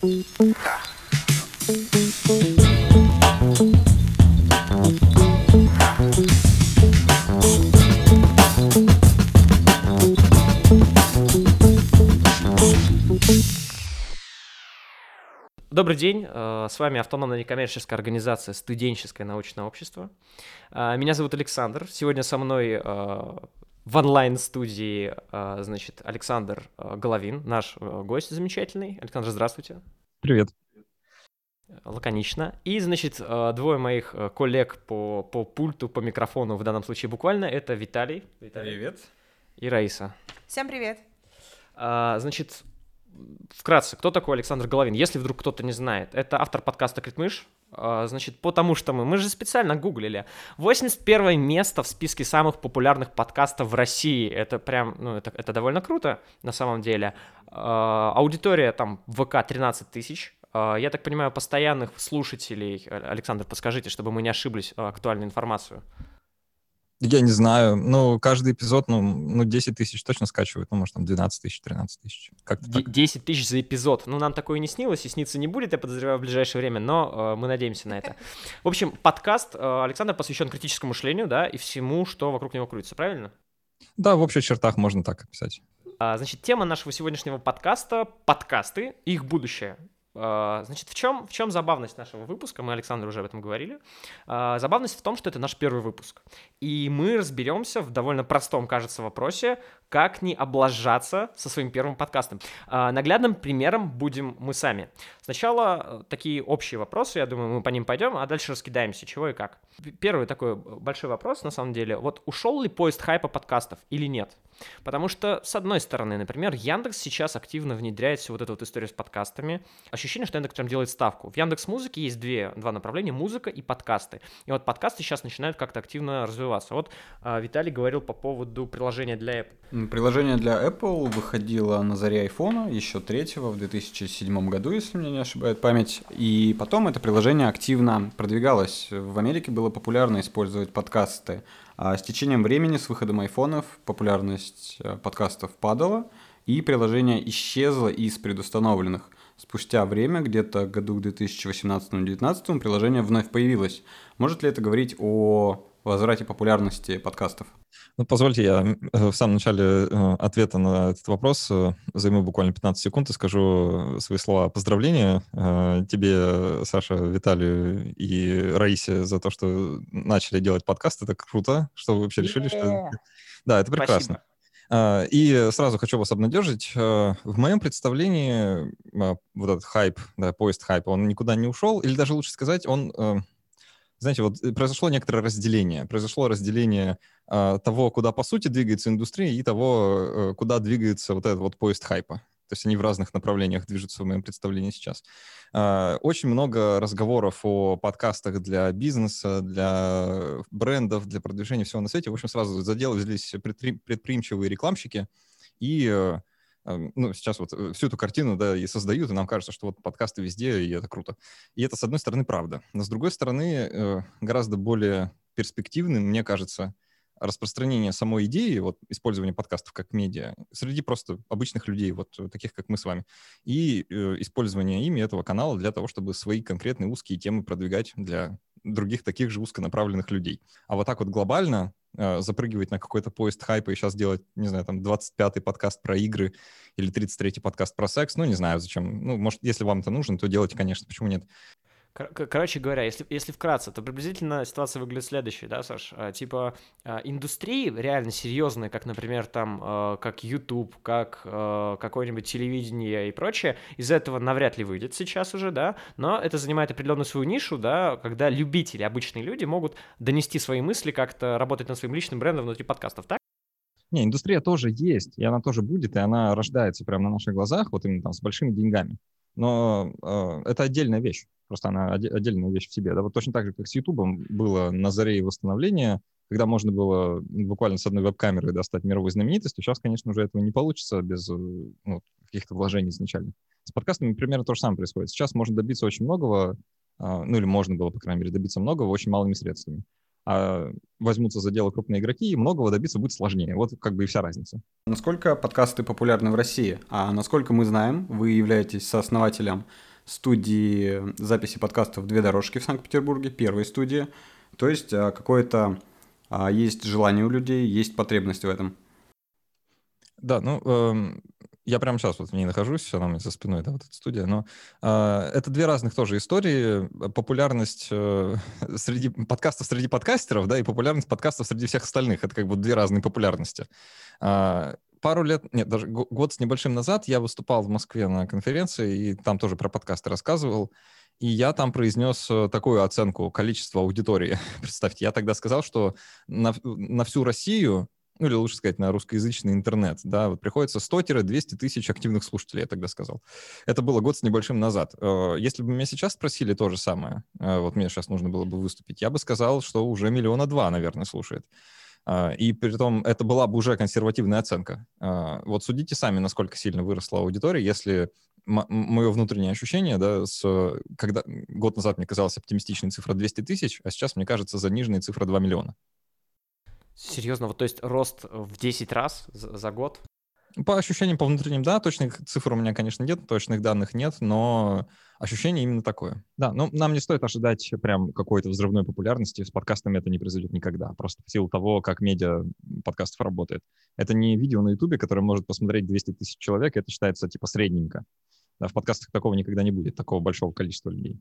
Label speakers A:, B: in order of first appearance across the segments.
A: Добрый день, э, с вами автономная некоммерческая организация «Студенческое научное общество». Э, меня зовут Александр, сегодня со мной э, в онлайн-студии, значит, Александр Головин, наш гость замечательный. Александр, здравствуйте.
B: Привет.
A: Лаконично. И, значит, двое моих коллег по, по пульту, по микрофону, в данном случае буквально, это Виталий.
C: Виталий. Привет.
A: И Раиса.
D: Всем привет.
A: Значит, вкратце, кто такой Александр Головин, если вдруг кто-то не знает. Это автор подкаста «Критмыш», Значит, потому что мы, мы же специально гуглили. 81 место в списке самых популярных подкастов в России. Это прям, ну, это, это довольно круто на самом деле. А, аудитория там ВК 13 тысяч. А, я так понимаю, постоянных слушателей. Александр, подскажите, чтобы мы не ошиблись актуальную информацию.
B: Я не знаю. Ну, каждый эпизод, ну, ну 10 тысяч точно скачивают. Ну, может, там 12 тысяч, 13 тысяч.
A: Так. 10 тысяч за эпизод. Ну, нам такое не снилось и сниться не будет, я подозреваю, в ближайшее время, но э, мы надеемся на это. В общем, подкаст э, Александр посвящен критическому мышлению, да, и всему, что вокруг него крутится, правильно?
B: Да, в общих чертах можно так описать.
A: А, значит, тема нашего сегодняшнего подкаста — подкасты, их будущее. А, значит, в чем, в чем забавность нашего выпуска? Мы, Александр, уже об этом говорили. А, забавность в том, что это наш первый выпуск. И мы разберемся в довольно простом, кажется, вопросе, как не облажаться со своим первым подкастом. А, наглядным примером будем мы сами. Сначала э, такие общие вопросы, я думаю, мы по ним пойдем, а дальше раскидаемся, чего и как. Первый такой большой вопрос, на самом деле, вот ушел ли поезд хайпа подкастов или нет? Потому что, с одной стороны, например, Яндекс сейчас активно внедряет всю вот эту вот историю с подкастами. Ощущение, что Яндекс прям делает ставку. В Яндекс Музыке есть две, два направления, музыка и подкасты. И вот подкасты сейчас начинают как-то активно развиваться. Вот а, Виталий говорил по поводу приложения для Apple.
C: Приложение для Apple выходило на заре iPhone еще третьего в 2007 году, если меня не ошибает память. И потом это приложение активно продвигалось. В Америке было популярно использовать подкасты а с течением времени, с выходом айфонов, популярность э, подкастов падала, и приложение исчезло из предустановленных. Спустя время, где-то году к 2018-2019, приложение вновь появилось. Может ли это говорить о возврате популярности подкастов?
B: Ну, позвольте, я э, в самом начале э, ответа на этот вопрос займу буквально 15 секунд и скажу свои слова поздравления тебе, Саша, Виталию и Раисе за то, что начали делать подкаст. Это круто, что вы вообще решили, что... Да, это прекрасно. Спасибо. И сразу хочу вас обнадежить. В моем представлении вот этот хайп, да, поезд хайпа, он никуда не ушел, или даже лучше сказать, он знаете, вот э, произошло некоторое разделение. Произошло разделение э, того, куда по сути двигается индустрия, и того, э, куда двигается вот этот вот поезд хайпа. То есть они в разных направлениях движутся в моем представлении сейчас. Э, очень много разговоров о подкастах для бизнеса, для брендов, для продвижения всего на свете. В общем, сразу за дело предприимчивые рекламщики, и э, ну, сейчас вот э, всю эту картину, да, и создают, и нам кажется, что вот подкасты везде, и это круто. И это, с одной стороны, правда. Но, с другой стороны, э, гораздо более перспективным, мне кажется, распространение самой идеи, вот, использования подкастов как медиа среди просто обычных людей, вот таких, как мы с вами, и э, использование ими этого канала для того, чтобы свои конкретные узкие темы продвигать для других таких же узконаправленных людей. А вот так вот глобально э, запрыгивать на какой-то поезд хайпа и сейчас делать, не знаю, там 25-й подкаст про игры или 33-й подкаст про секс, ну, не знаю, зачем. Ну, может, если вам это нужно, то делайте, конечно, почему нет.
A: Короче говоря, если, если вкратце, то приблизительно ситуация выглядит следующей, да, Саш? А, типа а, индустрии реально серьезные, как, например, там, а, как YouTube, как какое-нибудь телевидение и прочее, из этого навряд ли выйдет сейчас уже, да, но это занимает определенную свою нишу, да, когда любители, обычные люди могут донести свои мысли, как-то работать над своим личным брендом внутри подкастов, так?
B: Не, индустрия тоже есть, и она тоже будет, и она рождается прямо на наших глазах, вот именно там с большими деньгами. Но э, это отдельная вещь. Просто она отдельная вещь в себе. Да, вот точно так же, как с Ютубом было на заре восстановления, когда можно было буквально с одной веб-камеры достать мировой знаменитостью, сейчас, конечно, уже этого не получится без э, ну, каких-то вложений изначально. С подкастами примерно то же самое происходит. Сейчас можно добиться очень многого, а, ну или можно было, по крайней мере, добиться многого очень малыми средствами а возьмутся за дело крупные игроки, и многого добиться будет сложнее. Вот как бы и вся разница.
C: Насколько подкасты популярны в России? А насколько мы знаем, вы являетесь сооснователем студии записи подкастов «Две дорожки» в Санкт-Петербурге, первой студии. То есть а, какое-то а, есть желание у людей, есть потребность в этом.
B: Да, ну, эм, я прямо сейчас вот в ней нахожусь, она у меня за спиной, да, вот эта студия, но э, это две разных тоже истории. Популярность э, среди подкастов среди подкастеров, да, и популярность подкастов среди всех остальных. Это как бы две разные популярности. Э, пару лет, нет, даже год с небольшим назад я выступал в Москве на конференции, и там тоже про подкасты рассказывал. И я там произнес э, такую оценку количества аудитории. Представьте, я тогда сказал, что на, на всю Россию ну или лучше сказать, на русскоязычный интернет, да, вот приходится 100-200 тысяч активных слушателей, я тогда сказал. Это было год с небольшим назад. Э, если бы меня сейчас спросили то же самое, э, вот мне сейчас нужно было бы выступить, я бы сказал, что уже миллиона два, наверное, слушает. Э, и при том это была бы уже консервативная оценка. Вот судите сами, насколько сильно выросла аудитория, если мое внутреннее ощущение, да, с, когда год назад мне казалась оптимистичной цифра 200 тысяч, а сейчас мне кажется заниженной цифра 2 миллиона.
A: Серьезно, вот то есть рост в 10 раз за, за год?
B: По ощущениям, по внутренним, да, точных цифр у меня, конечно, нет, точных данных нет, но ощущение именно такое. Да, но нам не стоит ожидать прям какой-то взрывной популярности, с подкастами это не произойдет никогда, просто в силу того, как медиа подкастов работает. Это не видео на Ютубе, которое может посмотреть 200 тысяч человек, это считается типа средненько. Да, в подкастах такого никогда не будет, такого большого количества людей.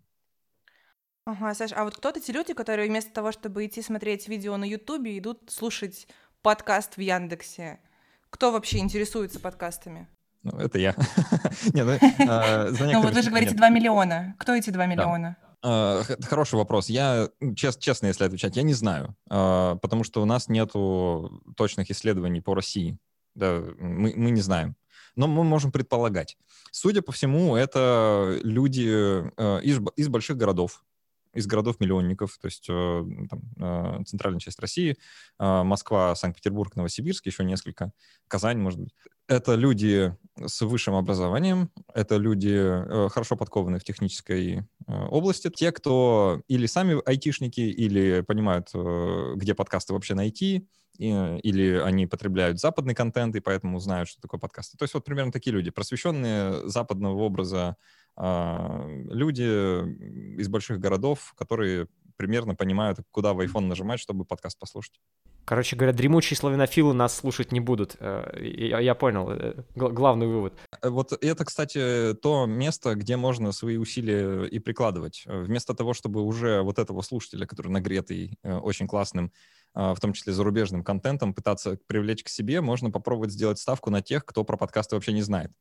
D: Ага, Саш, а вот кто эти люди, которые вместо того, чтобы идти смотреть видео на Ютубе, идут слушать подкаст в Яндексе? Кто вообще интересуется подкастами?
B: Ну, это я. Не,
D: ну, а, ну вот вы же говорите 2 миллиона. Кто эти 2 миллиона?
B: А, хороший вопрос. Я, честно, если отвечать, я не знаю, а, потому что у нас нету точных исследований по России. Да, мы, мы не знаем. Но мы можем предполагать. Судя по всему, это люди из, из больших городов, из городов-миллионников, то есть э, там, э, центральная часть России, э, Москва, Санкт-Петербург, Новосибирск, еще несколько, Казань, может быть. Это люди с высшим образованием, это люди, хорошо подкованные в технической области, те, кто или сами айтишники, или понимают, где подкасты вообще найти, или они потребляют западный контент и поэтому знают, что такое подкасты. То есть вот примерно такие люди, просвещенные западного образа люди из больших городов, которые примерно понимают, куда в iPhone нажимать, чтобы подкаст послушать.
A: Короче говоря, дремучие славянофилы нас слушать не будут. Э, я, я понял, э, главный вывод.
B: Э, вот это, кстати, то место, где можно свои усилия и прикладывать. Вместо того, чтобы уже вот этого слушателя, который нагретый, очень классным, в том числе зарубежным контентом, пытаться привлечь к себе, можно попробовать сделать ставку на тех, кто про подкасты вообще не знает.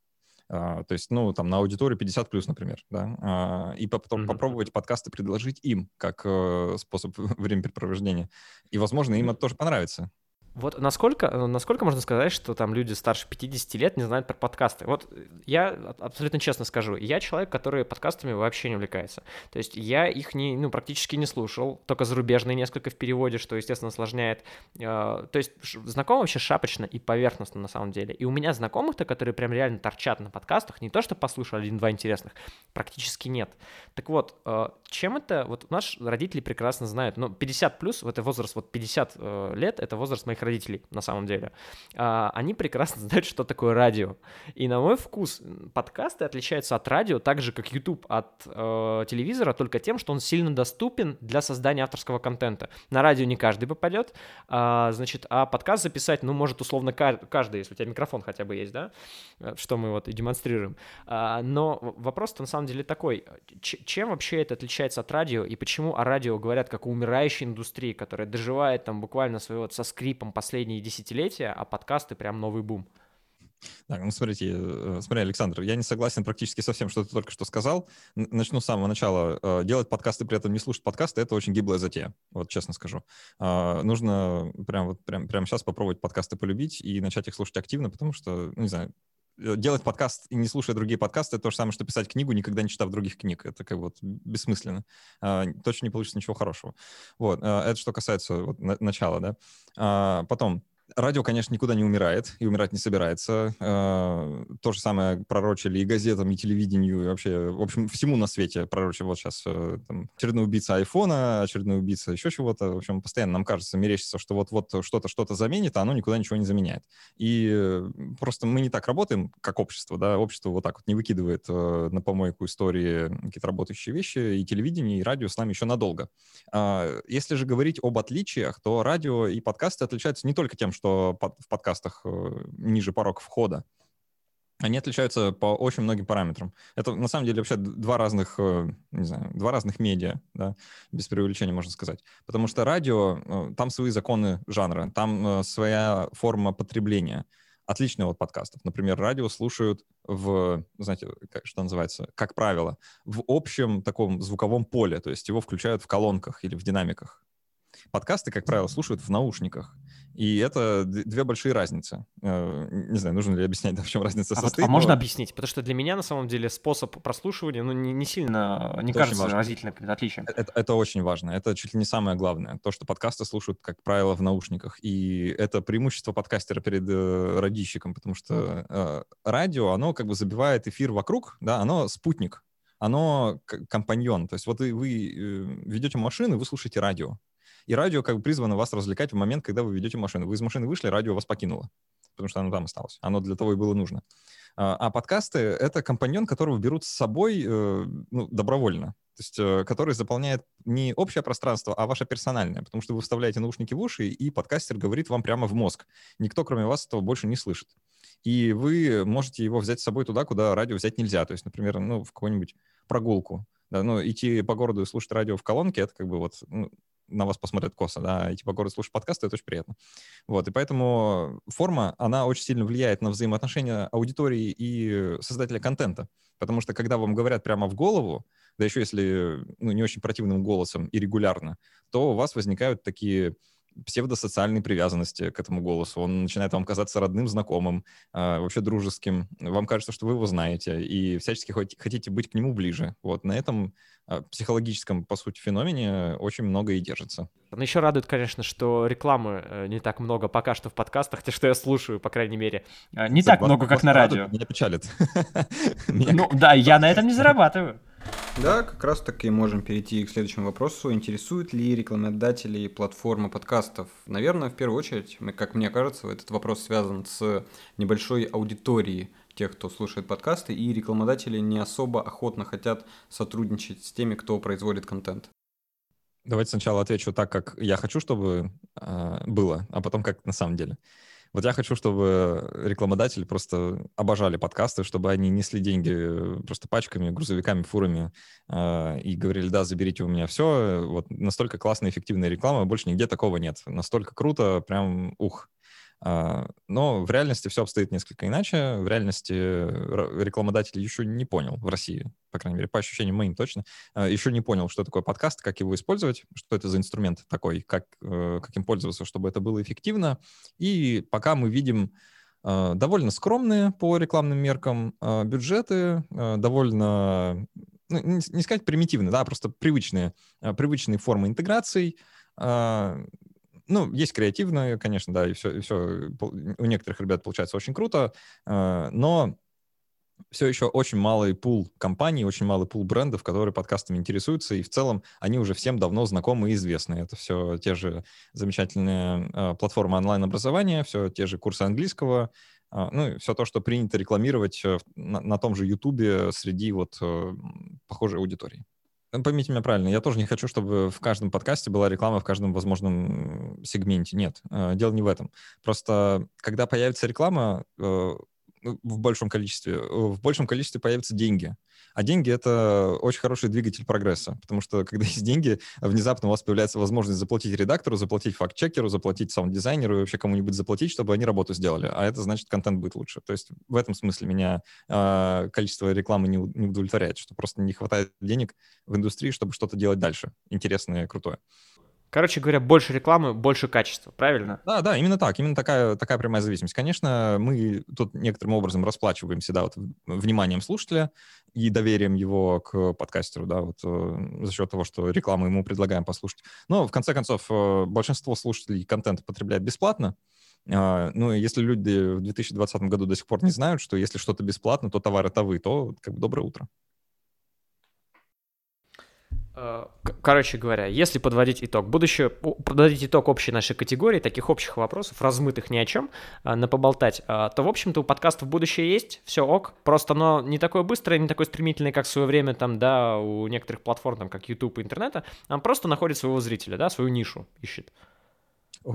B: А, то есть, ну, там, на аудиторию 50 плюс, например, да, а, и потом mm-hmm. попробовать подкасты предложить им как э, способ времяпрепровождения. И, возможно, им это тоже понравится.
A: Вот насколько, э, насколько можно сказать, что там люди старше 50 лет не знают про подкасты? Вот я абсолютно честно скажу, я человек, который подкастами вообще не увлекается. То есть я их не, ну, практически не слушал, только зарубежные несколько в переводе, что, естественно, осложняет. Э, то есть знаком вообще шапочно и поверхностно на самом деле. И у меня знакомых-то, которые прям реально торчат на подкастах, не то, что послушал один-два интересных, практически нет. Так вот, э, чем это, вот наши родители прекрасно знают, но 50 плюс, это возраст, вот 50 лет, это возраст моих родителей, на самом деле, а, они прекрасно знают, что такое радио. И на мой вкус подкасты отличаются от радио так же, как YouTube от э, телевизора, только тем, что он сильно доступен для создания авторского контента. На радио не каждый попадет, а, значит, а подкаст записать, ну, может, условно, каждый, если у тебя микрофон хотя бы есть, да, э, что мы вот и демонстрируем. А, но вопрос-то на самом деле такой, чем вообще это отличается от радио, и почему о радио говорят как о умирающей индустрии, которая доживает там буквально своего со скрипом последние десятилетия, а подкасты прям новый бум.
B: Так, ну смотрите, э, смотри, Александр, я не согласен практически со всем, что ты только что сказал. Начну с самого начала. Э, делать подкасты, при этом не слушать подкасты, это очень гиблая затея, вот честно скажу. А, нужно прям вот прям, прямо сейчас попробовать подкасты полюбить и начать их слушать активно, потому что, ну, не знаю, э, делать подкаст и не слушая другие подкасты, то же самое, что писать книгу, никогда не читав других книг. Это как вот бессмысленно. А, точно не получится ничего хорошего. Вот. Это что касается вот, начала, да. А, потом, радио, конечно, никуда не умирает и умирать не собирается. Э, то же самое пророчили и газетам, и телевидению, и вообще, в общем, всему на свете пророчили. Вот сейчас э, там, очередной убийца айфона, очередной убийца еще чего-то. В общем, постоянно нам кажется, мерещится, что вот-вот что-то что-то заменит, а оно никуда ничего не заменяет. И э, просто мы не так работаем, как общество, да, общество вот так вот не выкидывает на помойку истории какие-то работающие вещи, и телевидение, и радио с нами еще надолго. Э, если же говорить об отличиях, то радио и подкасты отличаются не только тем, что в подкастах э, ниже порог входа, они отличаются по очень многим параметрам. Это на самом деле вообще два разных, э, не знаю, два разных медиа, да, без преувеличения можно сказать. Потому что радио, э, там свои законы жанра, там своя форма потребления. Отличные от подкастов. Например, радио слушают в, знаете, как, что называется, как правило, в общем таком звуковом поле, то есть его включают в колонках или в динамиках. Подкасты, как правило, слушают в наушниках. И это две большие разницы. Э, не знаю, нужно ли объяснять, да, в чем разница
A: а
B: состоит.
A: Вот, а можно объяснить? Потому что для меня, на самом деле, способ прослушивания, ну, не, не сильно, не это кажется разительным отличием.
B: Э, это, это очень важно. Это чуть ли не самое главное. То, что подкасты слушают, как правило, в наушниках. И это преимущество подкастера перед э, радищиком, потому что э, радио, оно как бы забивает эфир вокруг, да, оно спутник, оно компаньон. То есть вот вы, вы э, ведете машину, вы слушаете радио. И радио как бы призвано вас развлекать в момент, когда вы ведете машину. Вы из машины вышли, радио вас покинуло, потому что оно там осталось. Оно для того и было нужно. А, а подкасты — это компаньон, которого берут с собой э, ну, добровольно. То есть, э, который заполняет не общее пространство, а ваше персональное, потому что вы вставляете наушники в уши, и подкастер говорит вам прямо в мозг. Никто, кроме вас, этого больше не слышит. И вы можете его взять с собой туда, куда радио взять нельзя. То есть, например, ну, в какую-нибудь прогулку. Да, ну, идти по городу и слушать радио в колонке, это как бы вот ну, на вас посмотрят косо, да, и типа город слушать подкасты, это очень приятно. Вот, и поэтому форма, она очень сильно влияет на взаимоотношения аудитории и создателя контента, потому что когда вам говорят прямо в голову, да еще если ну, не очень противным голосом и регулярно, то у вас возникают такие псевдосоциальной привязанности к этому голосу. Он начинает вам казаться родным, знакомым, э, вообще дружеским. Вам кажется, что вы его знаете, и всячески хотите быть к нему ближе. Вот на этом э, психологическом, по сути, феномене очень много и держится.
A: Но еще радует, конечно, что рекламы э, не так много пока что в подкастах, те, что я слушаю, по крайней мере. А, не так много, как на радио.
B: Меня печалит.
A: Ну да, я на этом не зарабатываю.
C: Да, как раз таки можем перейти к следующему вопросу. Интересует ли рекламодателей платформа подкастов? Наверное, в первую очередь, как мне кажется, этот вопрос связан с небольшой аудиторией тех, кто слушает подкасты, и рекламодатели не особо охотно хотят сотрудничать с теми, кто производит контент.
B: Давайте сначала отвечу так, как я хочу, чтобы э, было, а потом как на самом деле. Вот я хочу, чтобы рекламодатели просто обожали подкасты, чтобы они несли деньги просто пачками, грузовиками, фурами э, и говорили, да, заберите у меня все. Вот настолько классная, эффективная реклама, больше нигде такого нет. Настолько круто, прям ух. А, но в реальности все обстоит несколько иначе. В реальности рекламодатель еще не понял в России, по крайней мере, по ощущениям моим точно, а, еще не понял, что такое подкаст, как его использовать, что это за инструмент такой, как, э, как им пользоваться, чтобы это было эффективно. И пока мы видим а, довольно скромные по рекламным меркам бюджеты, довольно, ну, не сказать примитивные, да, просто привычные, привычные формы интеграций, ну, есть креативные, конечно, да, и все, и все у некоторых ребят получается очень круто, э, но все еще очень малый пул компаний, очень малый пул брендов, которые подкастами интересуются, и в целом они уже всем давно знакомы и известны. Это все те же замечательные э, платформы онлайн-образования, все те же курсы английского, э, ну, и все то, что принято рекламировать на, на том же Ютубе среди вот похожей аудитории. Ну, поймите меня правильно, я тоже не хочу, чтобы в каждом подкасте была реклама в каждом возможном сегменте. Нет, э, дело не в этом. Просто когда появится реклама э, ну, в большом количестве, э, в большем количестве появятся деньги. А деньги — это очень хороший двигатель прогресса, потому что когда есть деньги, внезапно у вас появляется возможность заплатить редактору, заплатить факт-чекеру, заплатить саунд-дизайнеру и вообще кому-нибудь заплатить, чтобы они работу сделали. А это значит, контент будет лучше. То есть в этом смысле меня э, количество рекламы не, не удовлетворяет, что просто не хватает денег в индустрии, чтобы что-то делать дальше, интересное, крутое.
A: Короче говоря, больше рекламы, больше качества, правильно?
B: Да, да, именно так, именно такая, такая прямая зависимость. Конечно, мы тут некоторым образом расплачиваемся, да, вот вниманием слушателя и доверием его к подкастеру, да, вот э, за счет того, что рекламу ему предлагаем послушать. Но, в конце концов, э, большинство слушателей контент потребляет бесплатно, А, ну, если люди в 2020 году до сих пор не знают, что если что-то бесплатно, то товар это вы, то как бы доброе утро.
A: Короче говоря, если подводить итог, будущее, подводить итог общей нашей категории, таких общих вопросов, размытых ни о чем, э, на поболтать, э, то, в общем-то, у подкастов будущее есть, все ок, просто оно не такое быстрое, не такое стремительное, как в свое время там, да, у некоторых платформ, там, как YouTube и интернета, он просто находит своего зрителя, да, свою нишу ищет.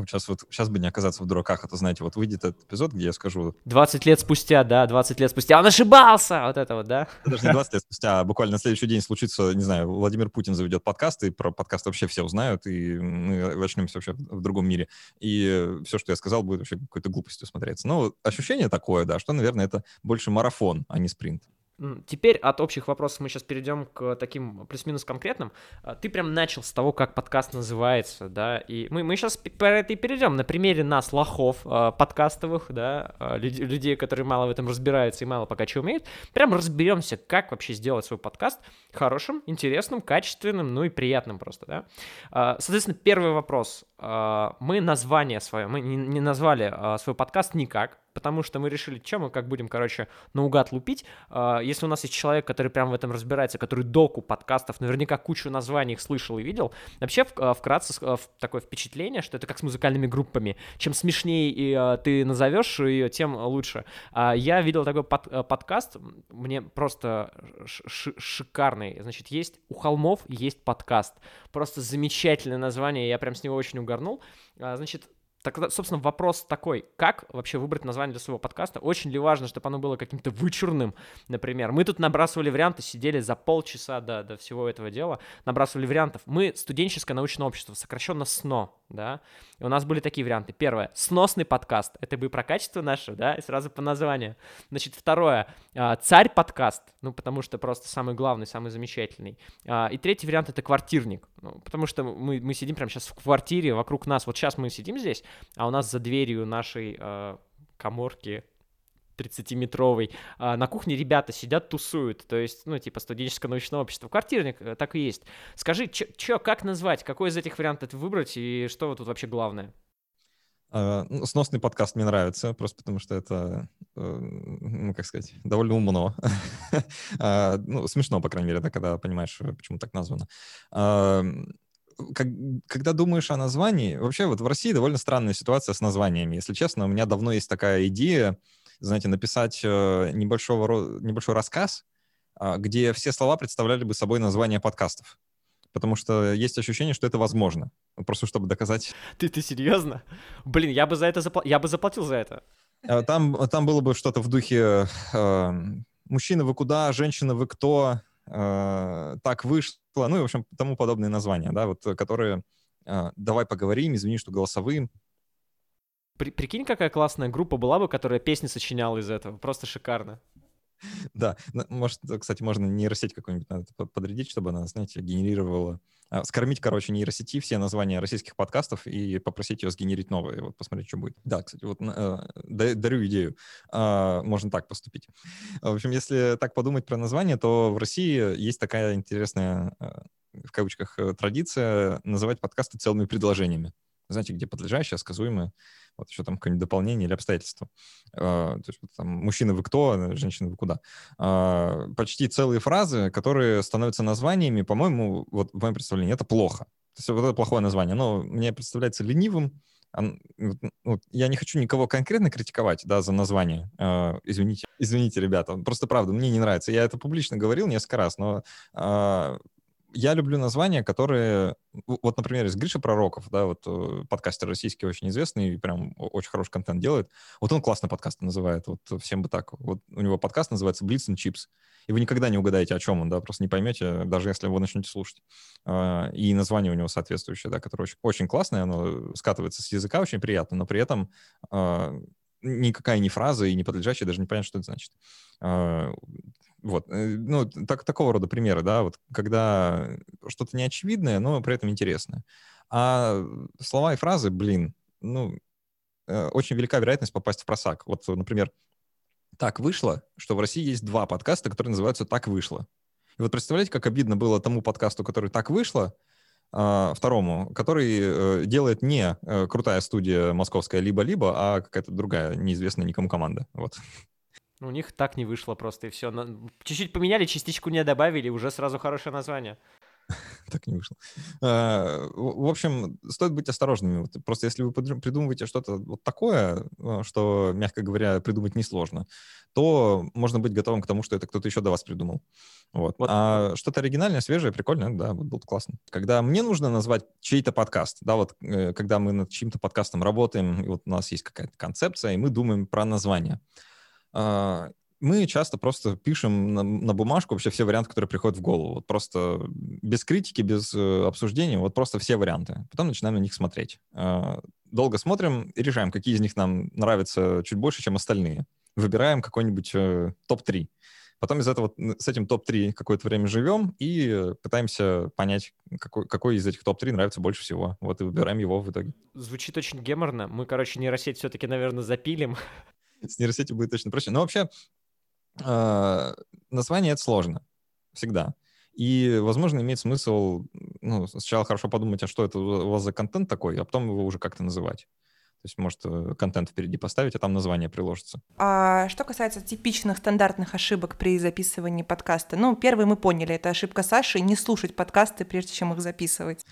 B: Сейчас вот сейчас бы не оказаться в дураках, это знаете, вот выйдет этот эпизод, где я скажу...
A: 20 лет спустя, да, 20 лет спустя, он ошибался! Вот это вот, да?
B: Даже не 20 лет спустя, а буквально на следующий день случится, не знаю, Владимир Путин заведет подкаст, и про подкаст вообще все узнают, и мы начнемся вообще в другом мире. И все, что я сказал, будет вообще какой-то глупостью смотреться. Но ощущение такое, да, что, наверное, это больше марафон, а не спринт.
A: Теперь от общих вопросов мы сейчас перейдем к таким плюс-минус конкретным. А, ты прям начал с того, как подкаст называется, да, и мы, мы сейчас про это и перейдем на примере нас, лохов, а, подкастовых, да, а, людей, которые мало в этом разбираются и мало пока что умеют. Прям разберемся, как вообще сделать свой подкаст хорошим, интересным, качественным, ну и приятным просто, да. Соответственно, первый вопрос. Мы название свое, мы не назвали свой подкаст никак, потому что мы решили, что мы как будем, короче, наугад лупить. А, если у нас есть человек, который прям в этом разбирается, который доку подкастов, наверняка кучу названий их слышал и видел, вообще а, вкратце а, такое впечатление, что это как с музыкальными группами. Чем смешнее и ты назовешь ее, тем лучше. Я видел такой под, подкаст, мне просто шикарный. Значит, есть у холмов есть подкаст. Просто замечательное название, я прям с него очень угорнул. Значит, Тогда, собственно, вопрос такой, как вообще выбрать название для своего подкаста? Очень ли важно, чтобы оно было каким-то вычурным, например? Мы тут набрасывали варианты, сидели за полчаса до, до всего этого дела, набрасывали вариантов. Мы студенческое научное общество, сокращенно СНО, да? И у нас были такие варианты. Первое, сносный подкаст, это бы про качество наше, да, и сразу по названию. Значит, второе, а, царь подкаст, ну, потому что просто самый главный, самый замечательный. А, и третий вариант это квартирник, ну, потому что мы, мы сидим прямо сейчас в квартире, вокруг нас, вот сейчас мы сидим здесь, а у нас за дверью нашей э, коморки 30-метровый. А на кухне ребята сидят, тусуют. То есть, ну, типа студенческое научное общество. Квартирник э, так и есть. Скажи, что, как назвать? Какой из этих вариантов выбрать? И что тут вообще главное?
B: Uh, ну, сносный подкаст мне нравится, просто потому что это, uh, ну, как сказать, довольно умно. uh, ну, смешно, по крайней мере, да, когда понимаешь, почему так названо как, когда думаешь о названии, вообще вот в России довольно странная ситуация с названиями. Если честно, у меня давно есть такая идея, знаете, написать э, небольшого, небольшой рассказ, э, где все слова представляли бы собой название подкастов. Потому что есть ощущение, что это возможно. Просто чтобы доказать.
A: Ты, ты серьезно? Блин, я бы за это запла... я бы заплатил за это.
B: Э, там, там было бы что-то в духе э, «Мужчина, вы куда? Женщина, вы кто?» э, «Так вышло», ну и, в общем, тому подобные названия, да, вот, которые э, «Давай поговорим», «Извини, что голосовым»,
A: при, прикинь, какая классная группа была бы, которая песни сочиняла из этого. Просто шикарно.
B: Да, может, кстати, можно нейросеть какую-нибудь надо подрядить, чтобы она, знаете, генерировала, а, скормить, короче, нейросети все названия российских подкастов и попросить ее сгенерить новые, вот посмотреть, что будет. Да, кстати, вот э, дарю идею, э, можно так поступить. В общем, если так подумать про название, то в России есть такая интересная, э, в кавычках, э, традиция называть подкасты целыми предложениями. Знаете, где подлежащее, сказуемое вот еще там какое-нибудь дополнение или обстоятельство. А, то есть там, мужчина вы кто, женщина вы куда. А, почти целые фразы, которые становятся названиями, по-моему, вот в моем представлении, это плохо. То есть вот это плохое название, но мне представляется ленивым, ну, я не хочу никого конкретно критиковать, да, за название. Извините, извините, ребята, просто правда, мне не нравится. Я это публично говорил несколько раз, но я люблю названия, которые... Вот, например, из Гриша Пророков, да, вот э, подкастер российский очень известный, прям очень хороший контент делает. Вот он классно подкасты называет, вот всем бы так. Вот у него подкаст называется Blitz and Chips. И вы никогда не угадаете, о чем он, да, просто не поймете, даже если вы начнете слушать. А, и название у него соответствующее, да, которое очень, очень классное, оно скатывается с языка очень приятно, но при этом а, никакая не фраза и не подлежащая, даже не понятно, что это значит. Вот, э, ну, так, такого рода примеры, да, вот когда что-то неочевидное, но при этом интересное. А слова и фразы, блин, ну, э, очень велика вероятность попасть в просак. Вот, например, так вышло, что в России есть два подкаста, которые называются «Так вышло». И вот представляете, как обидно было тому подкасту, который «Так вышло», а, второму, который э, делает не крутая студия московская либо-либо, а какая-то другая неизвестная никому команда. Вот.
A: Ну, у них так не вышло просто, и все. Чуть-чуть поменяли, частичку не добавили, уже сразу хорошее название.
B: так не вышло. А, в общем, стоит быть осторожными. Просто если вы придумываете что-то вот такое, а, что, мягко говоря, придумать несложно, то можно быть готовым к тому, что это кто-то еще до вас придумал. Вот. вот. А что-то оригинальное, свежее, прикольное, да, вот было классно. Когда мне нужно назвать чей-то подкаст, да, вот э, когда мы над чьим-то подкастом работаем, и вот у нас есть какая-то концепция, и мы думаем про название мы часто просто пишем на, на бумажку вообще все варианты, которые приходят в голову. Вот просто без критики, без э, обсуждения, вот просто все варианты. Потом начинаем на них смотреть. Э, долго смотрим и решаем, какие из них нам нравятся чуть больше, чем остальные. Выбираем какой-нибудь э, топ-3. Потом из этого, с этим топ-3 какое-то время живем и пытаемся понять, какой, какой из этих топ-3 нравится больше всего. Вот и выбираем его в итоге.
A: Звучит очень геморно. Мы, короче, нейросеть все-таки, наверное, запилим.
B: С нейросетью будет точно проще. Но вообще, э, название это сложно. Всегда. И, возможно, имеет смысл ну, сначала хорошо подумать, а что это у вас за контент такой, а потом его уже как-то называть. То есть, может, э, контент впереди поставить, а там название приложится.
D: А что касается типичных стандартных ошибок при записывании подкаста, ну, первый мы поняли, это ошибка Саши, не слушать подкасты, прежде чем их записывать.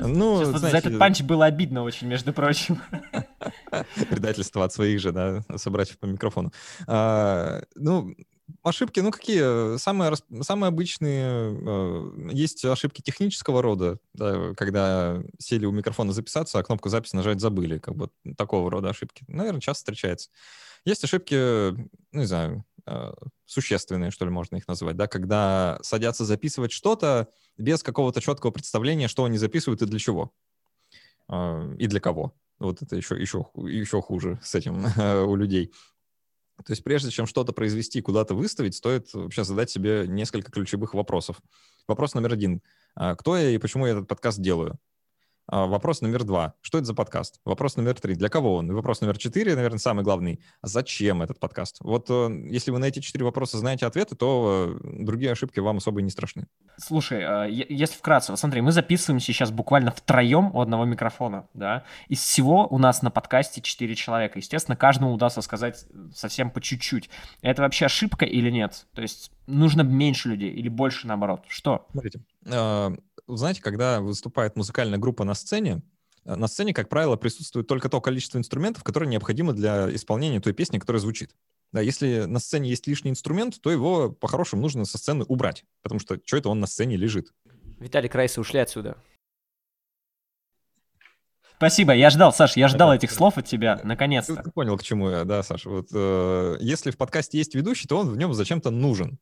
A: Ну, Сейчас знаете, за этот панч было обидно очень, между прочим.
B: Предательство от своих же, да, собратьев по микрофону. А, ну, ошибки, ну какие? Самые, самые обычные. Э, есть ошибки технического рода, да, когда сели у микрофона записаться, а кнопку записи нажать забыли. Как бы такого рода ошибки. Наверное, часто встречается. Есть ошибки, ну, не знаю, э, существенные, что ли, можно их назвать, да, когда садятся записывать что-то без какого-то четкого представления, что они записывают и для чего. Э, и для кого. Вот это еще, еще, еще хуже с этим у людей. То есть прежде чем что-то произвести, куда-то выставить, стоит вообще задать себе несколько ключевых вопросов. Вопрос номер один. А, кто я и почему я этот подкаст делаю? А, вопрос номер два. Что это за подкаст? Вопрос номер три. Для кого он? И вопрос номер четыре, наверное, самый главный. Зачем этот подкаст? Вот э, если вы на эти четыре вопроса знаете ответы, то э, другие ошибки вам особо не страшны.
A: Слушай, а, если вкратце, смотри, мы записываем сейчас буквально втроем у одного микрофона, да? Из всего у нас на подкасте четыре человека. Естественно, каждому удастся сказать совсем по чуть-чуть. Это вообще ошибка или нет? То есть нужно меньше людей или больше наоборот? Что?
B: Смотрите, а, знаете, когда выступает музыкальная группа на сцене, э, на сцене, как правило, присутствует только то количество инструментов, которое необходимо для исполнения той песни, которая звучит. Да, если на сцене есть лишний инструмент, то его по-хорошему нужно со сцены убрать, потому что что это он на сцене лежит.
A: Виталий Крайсы ушли отсюда. Спасибо, я ждал, Саш, я ждал этих слов от тебя, наконец-то.
B: Ты, ты понял, к чему я, да, Саша. Вот, э, если в подкасте есть ведущий, то он в нем зачем-то нужен.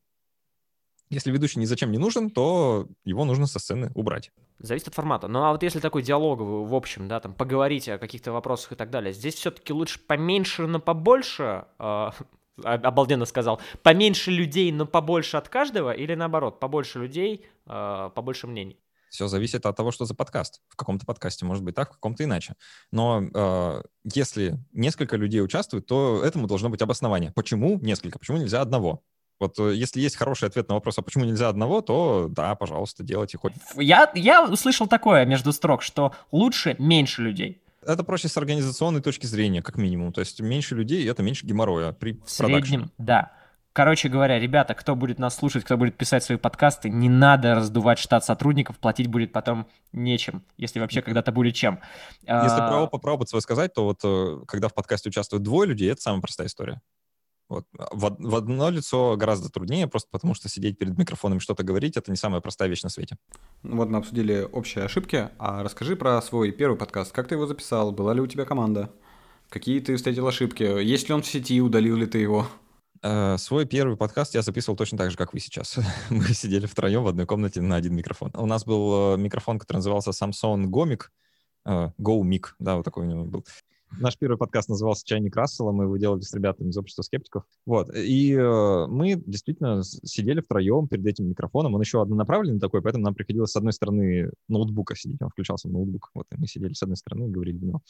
B: Если ведущий ни зачем не нужен, то его нужно со сцены убрать.
A: Зависит от формата. Ну а вот если такой диалоговый, в общем, да, там поговорить о каких-то вопросах и так далее, здесь все-таки лучше поменьше, но побольше, э, обалденно сказал, поменьше людей, но побольше от каждого, или наоборот, побольше людей, э, побольше мнений?
B: Все зависит от того, что за подкаст. В каком-то подкасте может быть так, в каком-то иначе. Но э, если несколько людей участвуют, то этому должно быть обоснование. Почему несколько? Почему нельзя одного? Вот э, если есть хороший ответ на вопрос, а почему нельзя одного, то да, пожалуйста, делайте хоть.
A: Я, я услышал такое между строк, что лучше меньше людей.
B: Это проще с организационной точки зрения, как минимум. То есть меньше людей — это меньше геморроя при
A: В среднем, да. Короче говоря, ребята, кто будет нас слушать, кто будет писать свои подкасты, не надо раздувать штат сотрудников, платить будет потом нечем, если вообще когда-то будет чем.
B: Если а... про, про опыт свой сказать, то вот э, когда в подкасте участвуют двое людей, это самая простая история. Вот. В, в одно лицо гораздо труднее, просто потому что сидеть перед микрофоном и что-то говорить — это не самая простая вещь на свете.
C: Ну вот мы обсудили общие ошибки, а расскажи про свой первый подкаст. Как ты его записал? Была ли у тебя команда? Какие ты встретил ошибки? Есть ли он в сети? Удалил ли ты его?
B: Uh, свой первый подкаст я записывал точно так же, как вы сейчас. Мы сидели втроем в одной комнате на один микрофон. У нас был uh, микрофон, который назывался Samsung Gomic, uh, Go Mic, да, вот такой у него был. Наш первый подкаст назывался «Чайник Рассела», мы его делали с ребятами из общества скептиков. Вот, и э, мы действительно сидели втроем перед этим микрофоном, он еще однонаправленный такой, поэтому нам приходилось с одной стороны ноутбука сидеть, он включался в ноутбук, вот, и мы сидели с одной стороны и говорили в него.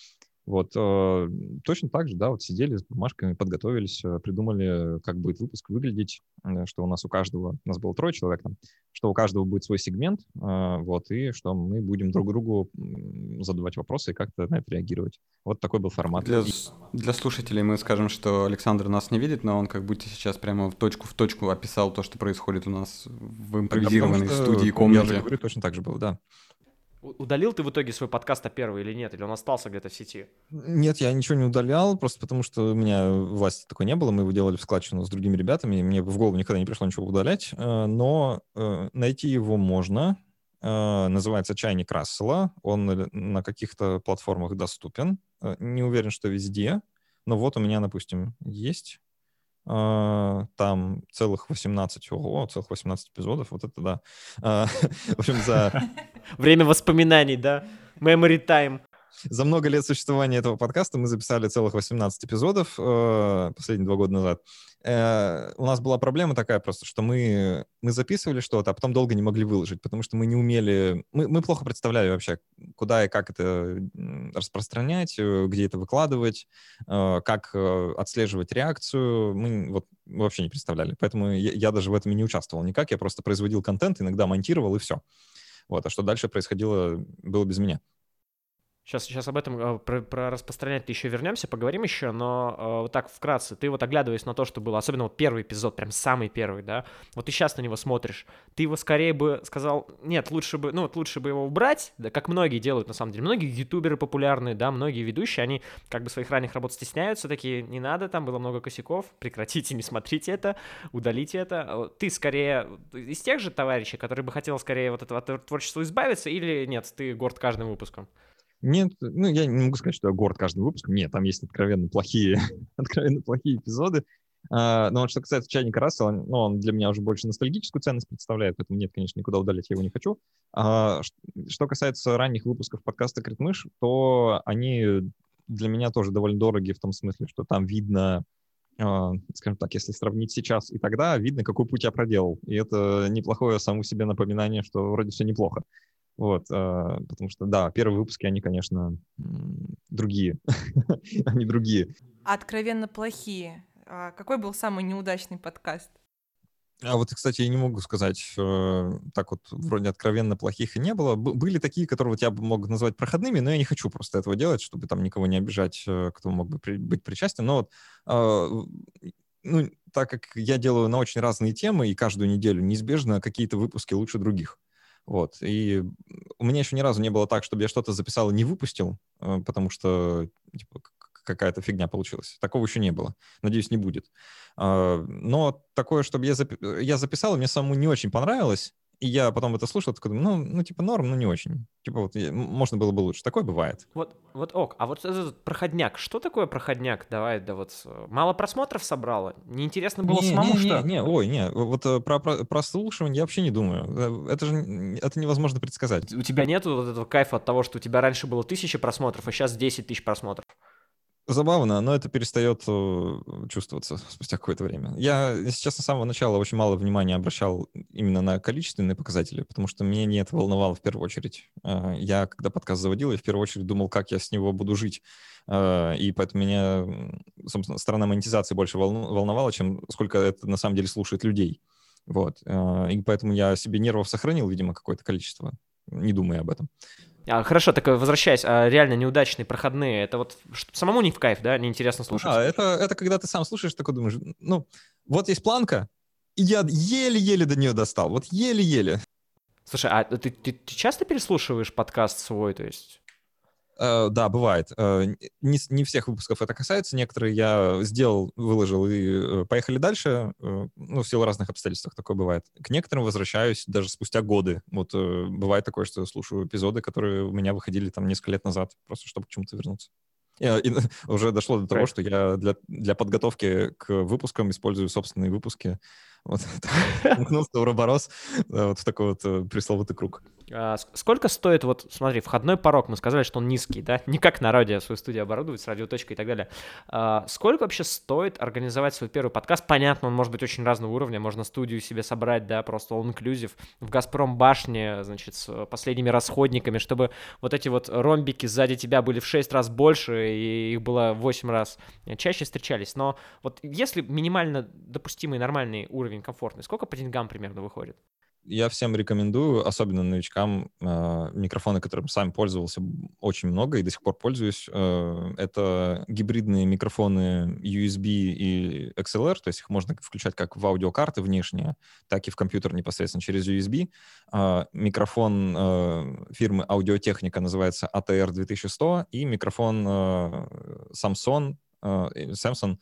B: Вот, э, точно так же, да, вот сидели с бумажками, подготовились, э, придумали, как будет выпуск выглядеть, э, что у нас у каждого, у нас было трое человек там, что у каждого будет свой сегмент, вот, и что мы будем друг другу задавать вопросы и как-то на это реагировать. Вот такой был формат.
C: Для, для слушателей мы скажем, что Александр нас не видит, но он как будто сейчас прямо в точку в точку описал то, что происходит у нас в импровизированной
B: потому что,
C: студии
B: Я же
C: комнате.
B: говорю, точно так же было, да.
A: Удалил ты в итоге свой подкаст о первый или нет? Или он остался где-то в сети?
B: Нет, я ничего не удалял, просто потому что у меня власти такой не было, мы его делали в складчину с другими ребятами, и мне в голову никогда не пришло ничего удалять, э, но э, найти его можно, Э, называется «Чайник Рассела», он на- каких-то платформах доступен, не уверен, что везде, но вот у меня, допустим, есть там целых 18, ого, целых 18 эпизодов, вот это да. Э, В общем, за
A: Время воспоминаний, да? Memory time.
B: За много лет существования этого подкаста мы записали целых 18 эпизодов э, последние два года назад. Э, у нас была проблема такая просто, что мы, мы записывали что-то, а потом долго не могли выложить, потому что мы не умели... Мы, мы плохо представляли вообще, куда и как это распространять, э, где это выкладывать, э, как э, отслеживать реакцию. Мы вот вообще не представляли. Поэтому я, я даже в этом и не участвовал никак. Я просто производил контент, иногда монтировал, и все. Вот. А что дальше происходило, было без меня.
A: Сейчас, сейчас об этом, э, про, про распространять еще вернемся, поговорим еще, но э, вот так вкратце, ты вот оглядываясь на то, что было, особенно вот первый эпизод, прям самый первый, да, вот ты сейчас на него смотришь, ты его скорее бы сказал, нет, лучше бы, ну вот лучше бы его убрать, да, как многие делают на самом деле, многие ютуберы популярные, да, многие ведущие, они как бы своих ранних работ стесняются, такие, не надо, там было много косяков, прекратите, не смотрите это, удалите это. А Ты скорее из тех же товарищей, которые бы хотел скорее вот этого творчества избавиться, или нет, ты горд каждым выпуском?
B: Нет, ну я не могу сказать, что я горд каждым выпуском. Нет, там есть откровенно плохие, откровенно плохие эпизоды. А, но вот что касается чайника Рассела, ну, он для меня уже больше ностальгическую ценность представляет, поэтому нет, конечно, никуда удалять я его не хочу. Ш- что касается ранних выпусков подкаста «Критмыш», то они для меня тоже довольно дороги в том смысле, что там видно, а, скажем так, если сравнить сейчас и тогда, видно, какой путь я проделал. И это неплохое самому себе напоминание, что вроде все неплохо. Вот, а, потому что, да, первые выпуски, они, конечно, другие. Они другие.
D: Откровенно плохие. А какой был самый неудачный подкаст?
B: А вот, кстати, я не могу сказать, э, так вот, вроде откровенно плохих и не было. Б- были такие, которые вот я бы мог назвать проходными, но я не хочу просто этого делать, чтобы там никого не обижать, э, кто мог бы при- быть причастен. Но вот, а, ну, так как я делаю на очень разные темы, и каждую неделю неизбежно какие-то выпуски лучше других. Вот. И у меня еще ни разу не было так, чтобы я что-то записал и не выпустил, э, потому что типа, какая-то фигня получилась. Такого еще не было. Надеюсь, не будет. А, Но такое, чтобы я, запи- я записал, и мне самому не очень понравилось, и я потом это слушал, такой, думаю, ну, ну, типа, норм, но не очень. Типа, вот, можно было бы лучше. Такое бывает.
A: Вот, вот ок, а вот этот проходняк, что такое проходняк? Давай, да вот, мало просмотров собрало? Неинтересно было
B: не,
A: самому,
B: не,
A: что?
B: Не, не, ой, не, вот э, про, про прослушивание я вообще не думаю. Э, Это же это невозможно предсказать.
A: У тебя нету вот этого кайфа от того, что у тебя раньше было тысяча просмотров, а сейчас 10 тысяч просмотров?
B: Забавно, но это перестает э, чувствоваться спустя какое-то время. Я, если честно, с самого начала очень мало внимания обращал именно на количественные показатели, потому что меня не это волновало в первую очередь. Э, Я, когда подкаст заводил, я в первую очередь думал, как я с него буду жить. Э, И поэтому меня, собственно, сторона монетизации больше волновала, чем сколько это на самом деле слушает людей. Вот. Э, И поэтому я себе нервов сохранил, видимо, какое-то количество, не думая об этом.
A: А, хорошо, так э, возвращаясь, а реально неудачные проходные, это вот самому не в кайф, да? Неинтересно слушать?
B: А, это, это когда ты сам слушаешь, такой думаешь, ну, вот есть планка, и я еле-еле до нее достал, вот еле-еле.
A: Слушай, а ты, ты- ты часто переслушиваешь подкаст свой, то есть?
B: Э, да, бывает. Э, не, не всех выпусков это касается, некоторые я сделал, выложил и э, поехали дальше, ну, в силу разных обстоятельств такое бывает. К некоторым возвращаюсь даже спустя годы. Вот бывает такое, что я слушаю эпизоды, которые у меня выходили там несколько лет назад, просто чтобы к чему-то вернуться. И, и уже дошло до того, что я для, для подготовки к выпускам использую собственные выпуски. Вот, уткнулся в Уроборос, вот в такой вот пресловутый круг.
A: А, сколько стоит, вот смотри, входной порог, мы сказали, что он низкий, да, не как на радио свою студию оборудовать с радиоточкой и так далее. А, сколько вообще стоит организовать свой первый подкаст? Понятно, он может быть очень разного уровня, можно студию себе собрать, да, просто all-inclusive в «Газпром» башне, значит, с последними расходниками, чтобы вот эти вот ромбики сзади тебя были в 6 раз больше, и их было 8 раз чаще встречались. Но вот если минимально допустимый нормальный уровень комфортный, сколько по деньгам примерно выходит?
B: Я всем рекомендую, особенно новичкам, э, микрофоны, которым сам пользовался очень много и до сих пор пользуюсь. Э, это гибридные микрофоны USB и XLR, то есть их можно включать как в аудиокарты внешние, так и в компьютер непосредственно через USB. Э, микрофон фирмы Аудиотехника называется ATR 2100 и микрофон Samsung, Samsung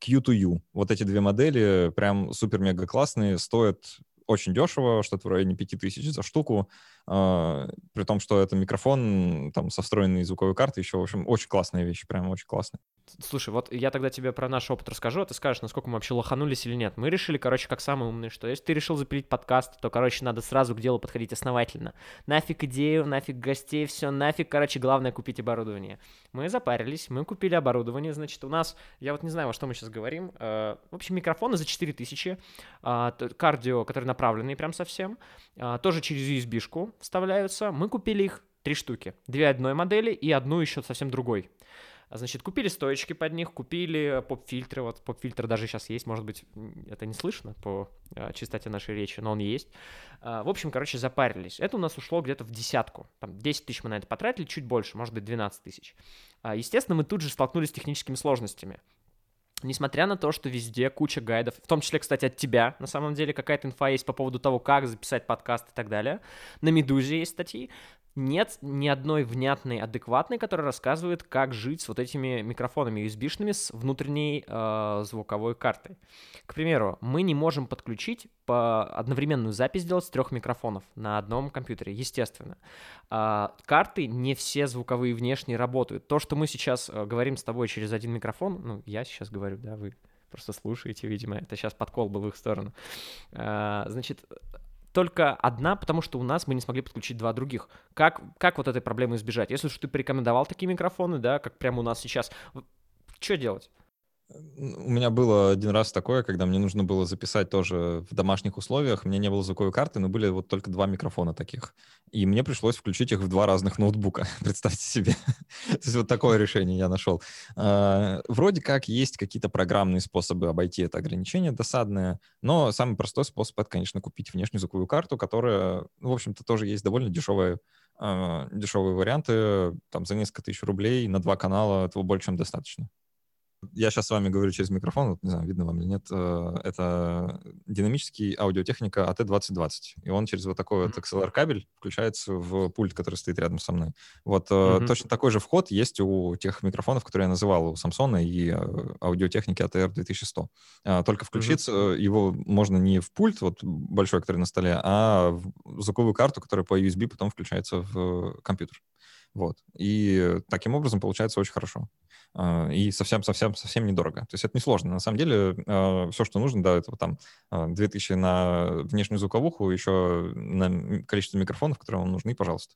B: Q2U. Вот эти две модели прям супер-мега классные, стоят очень дешево, что-то в районе 5000 за штуку, при том, что это микрофон там со встроенной звуковой картой еще, в общем, очень классная вещь, прям очень классная.
A: Слушай, вот я тогда тебе про наш опыт расскажу, а ты скажешь, насколько мы вообще лоханулись или нет. Мы решили, короче, как самые умные, что если ты решил запилить подкаст, то, короче, надо сразу к делу подходить основательно. Нафиг идею, нафиг гостей, все, нафиг, короче, главное купить оборудование. Мы запарились, мы купили оборудование, значит, у нас, я вот не знаю, во что мы сейчас говорим, э, в общем, микрофоны за 4000, э, кардио, который направленный прям совсем, тоже через USB-шку вставляются. Мы купили их три штуки, две одной модели и одну еще совсем другой. А, значит, купили стоечки под них, купили поп-фильтры. Вот поп-фильтр даже сейчас есть, может быть, это не слышно по а, чистоте нашей речи, но он есть. А, в общем, короче, запарились. Это у нас ушло где-то в десятку. Там 10 тысяч мы на это потратили, чуть больше, может быть, 12 тысяч. Естественно, мы тут же столкнулись с техническими сложностями. Несмотря на то, что везде куча гайдов, в том числе, кстати, от тебя, на самом деле, какая-то инфа есть по поводу того, как записать подкаст и так далее. На Медузе есть статьи нет ни одной внятной, адекватной, которая рассказывает, как жить с вот этими микрофонами USB-шными с внутренней э, звуковой картой. К примеру, мы не можем подключить по одновременную запись сделать с трех микрофонов на одном компьютере, естественно. Э, карты не все звуковые внешние работают. То, что мы сейчас э, говорим с тобой через один микрофон, ну, я сейчас говорю, да, вы просто слушаете, видимо, это сейчас подкол был в их сторону. Э, значит, только одна, потому что у нас мы не смогли подключить два других. Как, как вот этой проблемы избежать? Если уж ты порекомендовал такие микрофоны, да, как прямо у нас сейчас, что делать?
B: У меня было один раз такое, когда мне нужно было записать тоже в домашних условиях. У меня не было звуковой карты, но были вот только два микрофона таких. И мне пришлось включить их в два разных ноутбука. Представьте себе. То есть вот такое решение я нашел. А, вроде как есть какие-то программные способы обойти это ограничение досадное, но самый простой способ — это, конечно, купить внешнюю звуковую карту, которая, ну, в общем-то, тоже есть довольно дешевая а, дешевые варианты, там за несколько тысяч рублей на два канала этого больше, чем достаточно я сейчас с вами говорю через микрофон, вот, не знаю, видно вам или нет, э, это динамический аудиотехника AT2020, и он через вот такой вот XLR-кабель включается в пульт, который стоит рядом со мной. Вот mm-hmm. точно такой же вход есть у тех микрофонов, которые я называл, у Samsung и э, аудиотехники ATR2100. А, только включиться mm-hmm. его можно не в пульт, вот большой, который на столе, а в звуковую карту, которая по USB потом включается в компьютер. Вот. И таким образом получается очень хорошо. А, и совсем-совсем-совсем недорого. То есть это несложно. На самом деле а, все, что нужно, да, это там 2000 а, на внешнюю звуковуху, еще на количество микрофонов, которые вам нужны, пожалуйста.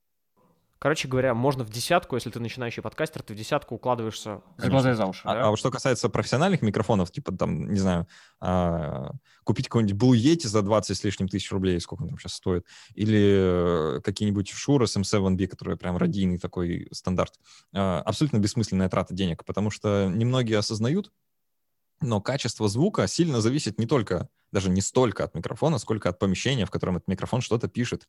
A: Короче говоря, можно в десятку, если ты начинающий подкастер, ты в десятку укладываешься за глаза и за уши.
B: А, да? а вот что касается профессиональных микрофонов, типа там, не знаю, а, купить какой-нибудь Blue Yeti за 20 с лишним тысяч рублей, сколько он там сейчас стоит, или э, какие-нибудь Shure SM7B, который прям радийный такой стандарт, а, абсолютно бессмысленная трата денег, потому что немногие осознают, но качество звука сильно зависит не только, даже не столько от микрофона, сколько от помещения, в котором этот микрофон что-то пишет.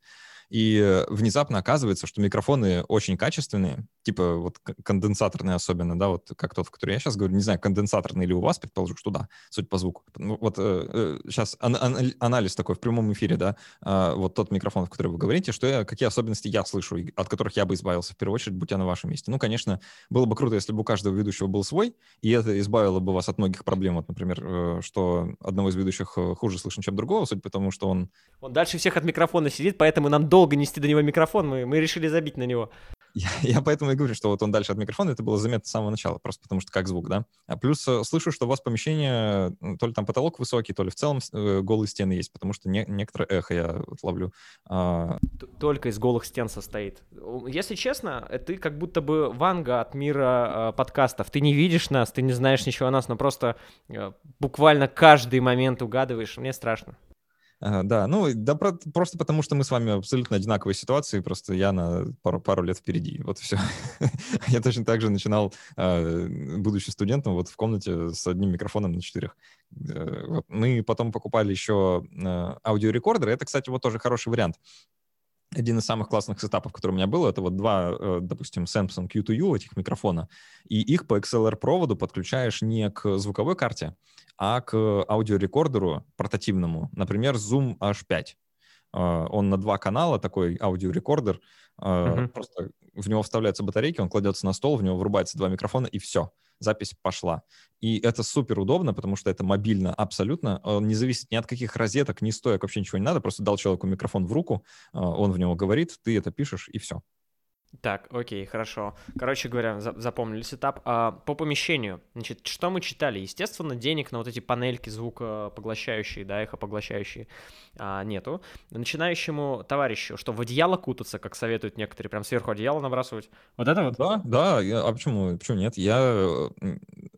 B: И внезапно оказывается, что микрофоны очень качественные, типа вот конденсаторные особенно, да, вот как тот, в который я сейчас говорю, не знаю, конденсаторный или у вас, предположу, что да, суть по звуку. Ну, вот э, сейчас э, ан- ан- анализ такой в прямом эфире, да, э, вот тот микрофон, в который вы говорите, что я, какие особенности я слышу, от которых я бы избавился в первую очередь, будь я на вашем месте. Ну, конечно, было бы круто, если бы у каждого ведущего был свой, и это избавило бы вас от многих проблем, вот, например, э, что одного из ведущих э, хуже слышно, чем другого, суть потому, что он...
A: Он дальше всех от микрофона сидит, поэтому нам долго нести до него микрофон, мы, мы решили забить на него.
B: Я, я поэтому и говорю, что вот он дальше от микрофона, это было заметно с самого начала, просто потому что как звук, да. А плюс э, слышу, что у вас помещение, то ли там потолок высокий, то ли в целом э, голые стены есть, потому что не, некоторое эхо я вот ловлю. А...
A: Только из голых стен состоит. Если честно, ты как будто бы ванга от мира э, подкастов. Ты не видишь нас, ты не знаешь ничего о нас, но просто э, буквально каждый момент угадываешь. Мне страшно.
B: Да, ну, да, про, просто потому что мы с вами абсолютно одинаковые ситуации, просто я на пару, пару лет впереди, вот все. я точно так же начинал, а, будучи студентом, вот в комнате с одним микрофоном на четырех. Э. Мы потом покупали еще а, аудиорекордер, это, кстати, вот тоже хороший вариант. Один из самых классных сетапов, который у меня был, это вот два, э, допустим, Samsung Q2U этих микрофона, и их по XLR-проводу подключаешь не к звуковой карте, а к аудиорекордеру портативному, например, Zoom H5. А, он на два канала, такой аудиорекордер, uh-huh. просто в него вставляются батарейки, он кладется на стол, в него врубается два микрофона, и все, запись пошла. И это супер удобно, потому что это мобильно абсолютно, он не зависит ни от каких розеток, ни стоек, вообще ничего не надо, просто дал человеку микрофон в руку, а, он в него говорит, ты это пишешь, и все.
A: Так, окей, хорошо. Короче говоря, за- запомнили сетап. А, по помещению, значит, что мы читали? Естественно, денег на вот эти панельки звукопоглощающие, да, эхопоглощающие а, нету. Начинающему товарищу, что в одеяло кутаться, как советуют некоторые, прям сверху одеяло набрасывать. Вот это вот?
B: Да, да, я, а почему, почему нет? Я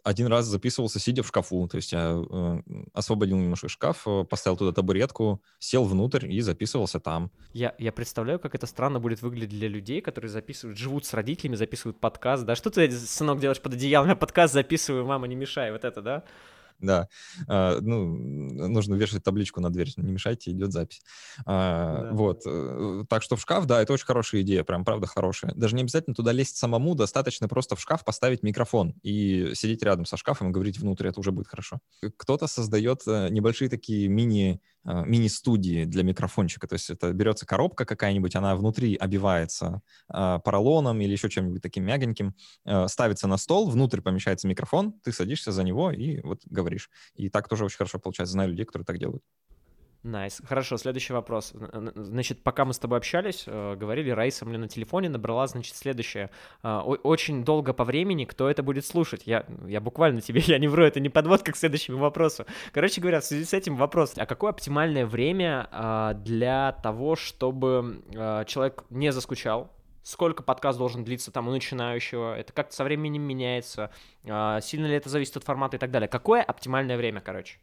B: один раз записывался, сидя в шкафу, то есть я э, освободил немножко шкаф, э, поставил туда табуретку, сел внутрь и записывался там.
A: Я, я представляю, как это странно будет выглядеть для людей, которые записывают, живут с родителями, записывают подкаст, да? Что ты, сынок, делаешь под одеялом? Я подкаст записываю, мама, не мешай, вот это, да?
B: Да, а, ну, нужно вешать табличку на дверь, не мешайте, идет запись. А, да. Вот, э, так что в шкаф, да, это очень хорошая идея, прям правда хорошая. Даже не обязательно туда лезть самому, достаточно просто в шкаф поставить микрофон и сидеть рядом со шкафом и говорить внутрь, это уже будет хорошо. Кто-то создает э, небольшие такие мини а, мини-студии для микрофончика. То есть это берется коробка какая-нибудь, она внутри обивается э, поролоном или еще чем-нибудь таким мягеньким, э, ставится на стол, внутрь помещается микрофон, ты садишься за него и вот говоришь. И так тоже очень хорошо получается. Знаю людей, которые так делают.
A: Nice. Nice. Хорошо, следующий вопрос. Значит, пока мы с тобой общались, э, говорили, Раиса мне на телефоне набрала, значит, следующее. Э, очень долго по времени, кто это будет слушать? Я, я буквально тебе, я не вру, это не подводка к следующему вопросу. Короче говоря, в связи с этим вопрос. А какое оптимальное время э, для того, чтобы человек не заскучал, сколько подкаст должен длиться там у начинающего, это как-то со временем меняется, сильно ли это зависит от формата и так далее. Какое оптимальное время, короче?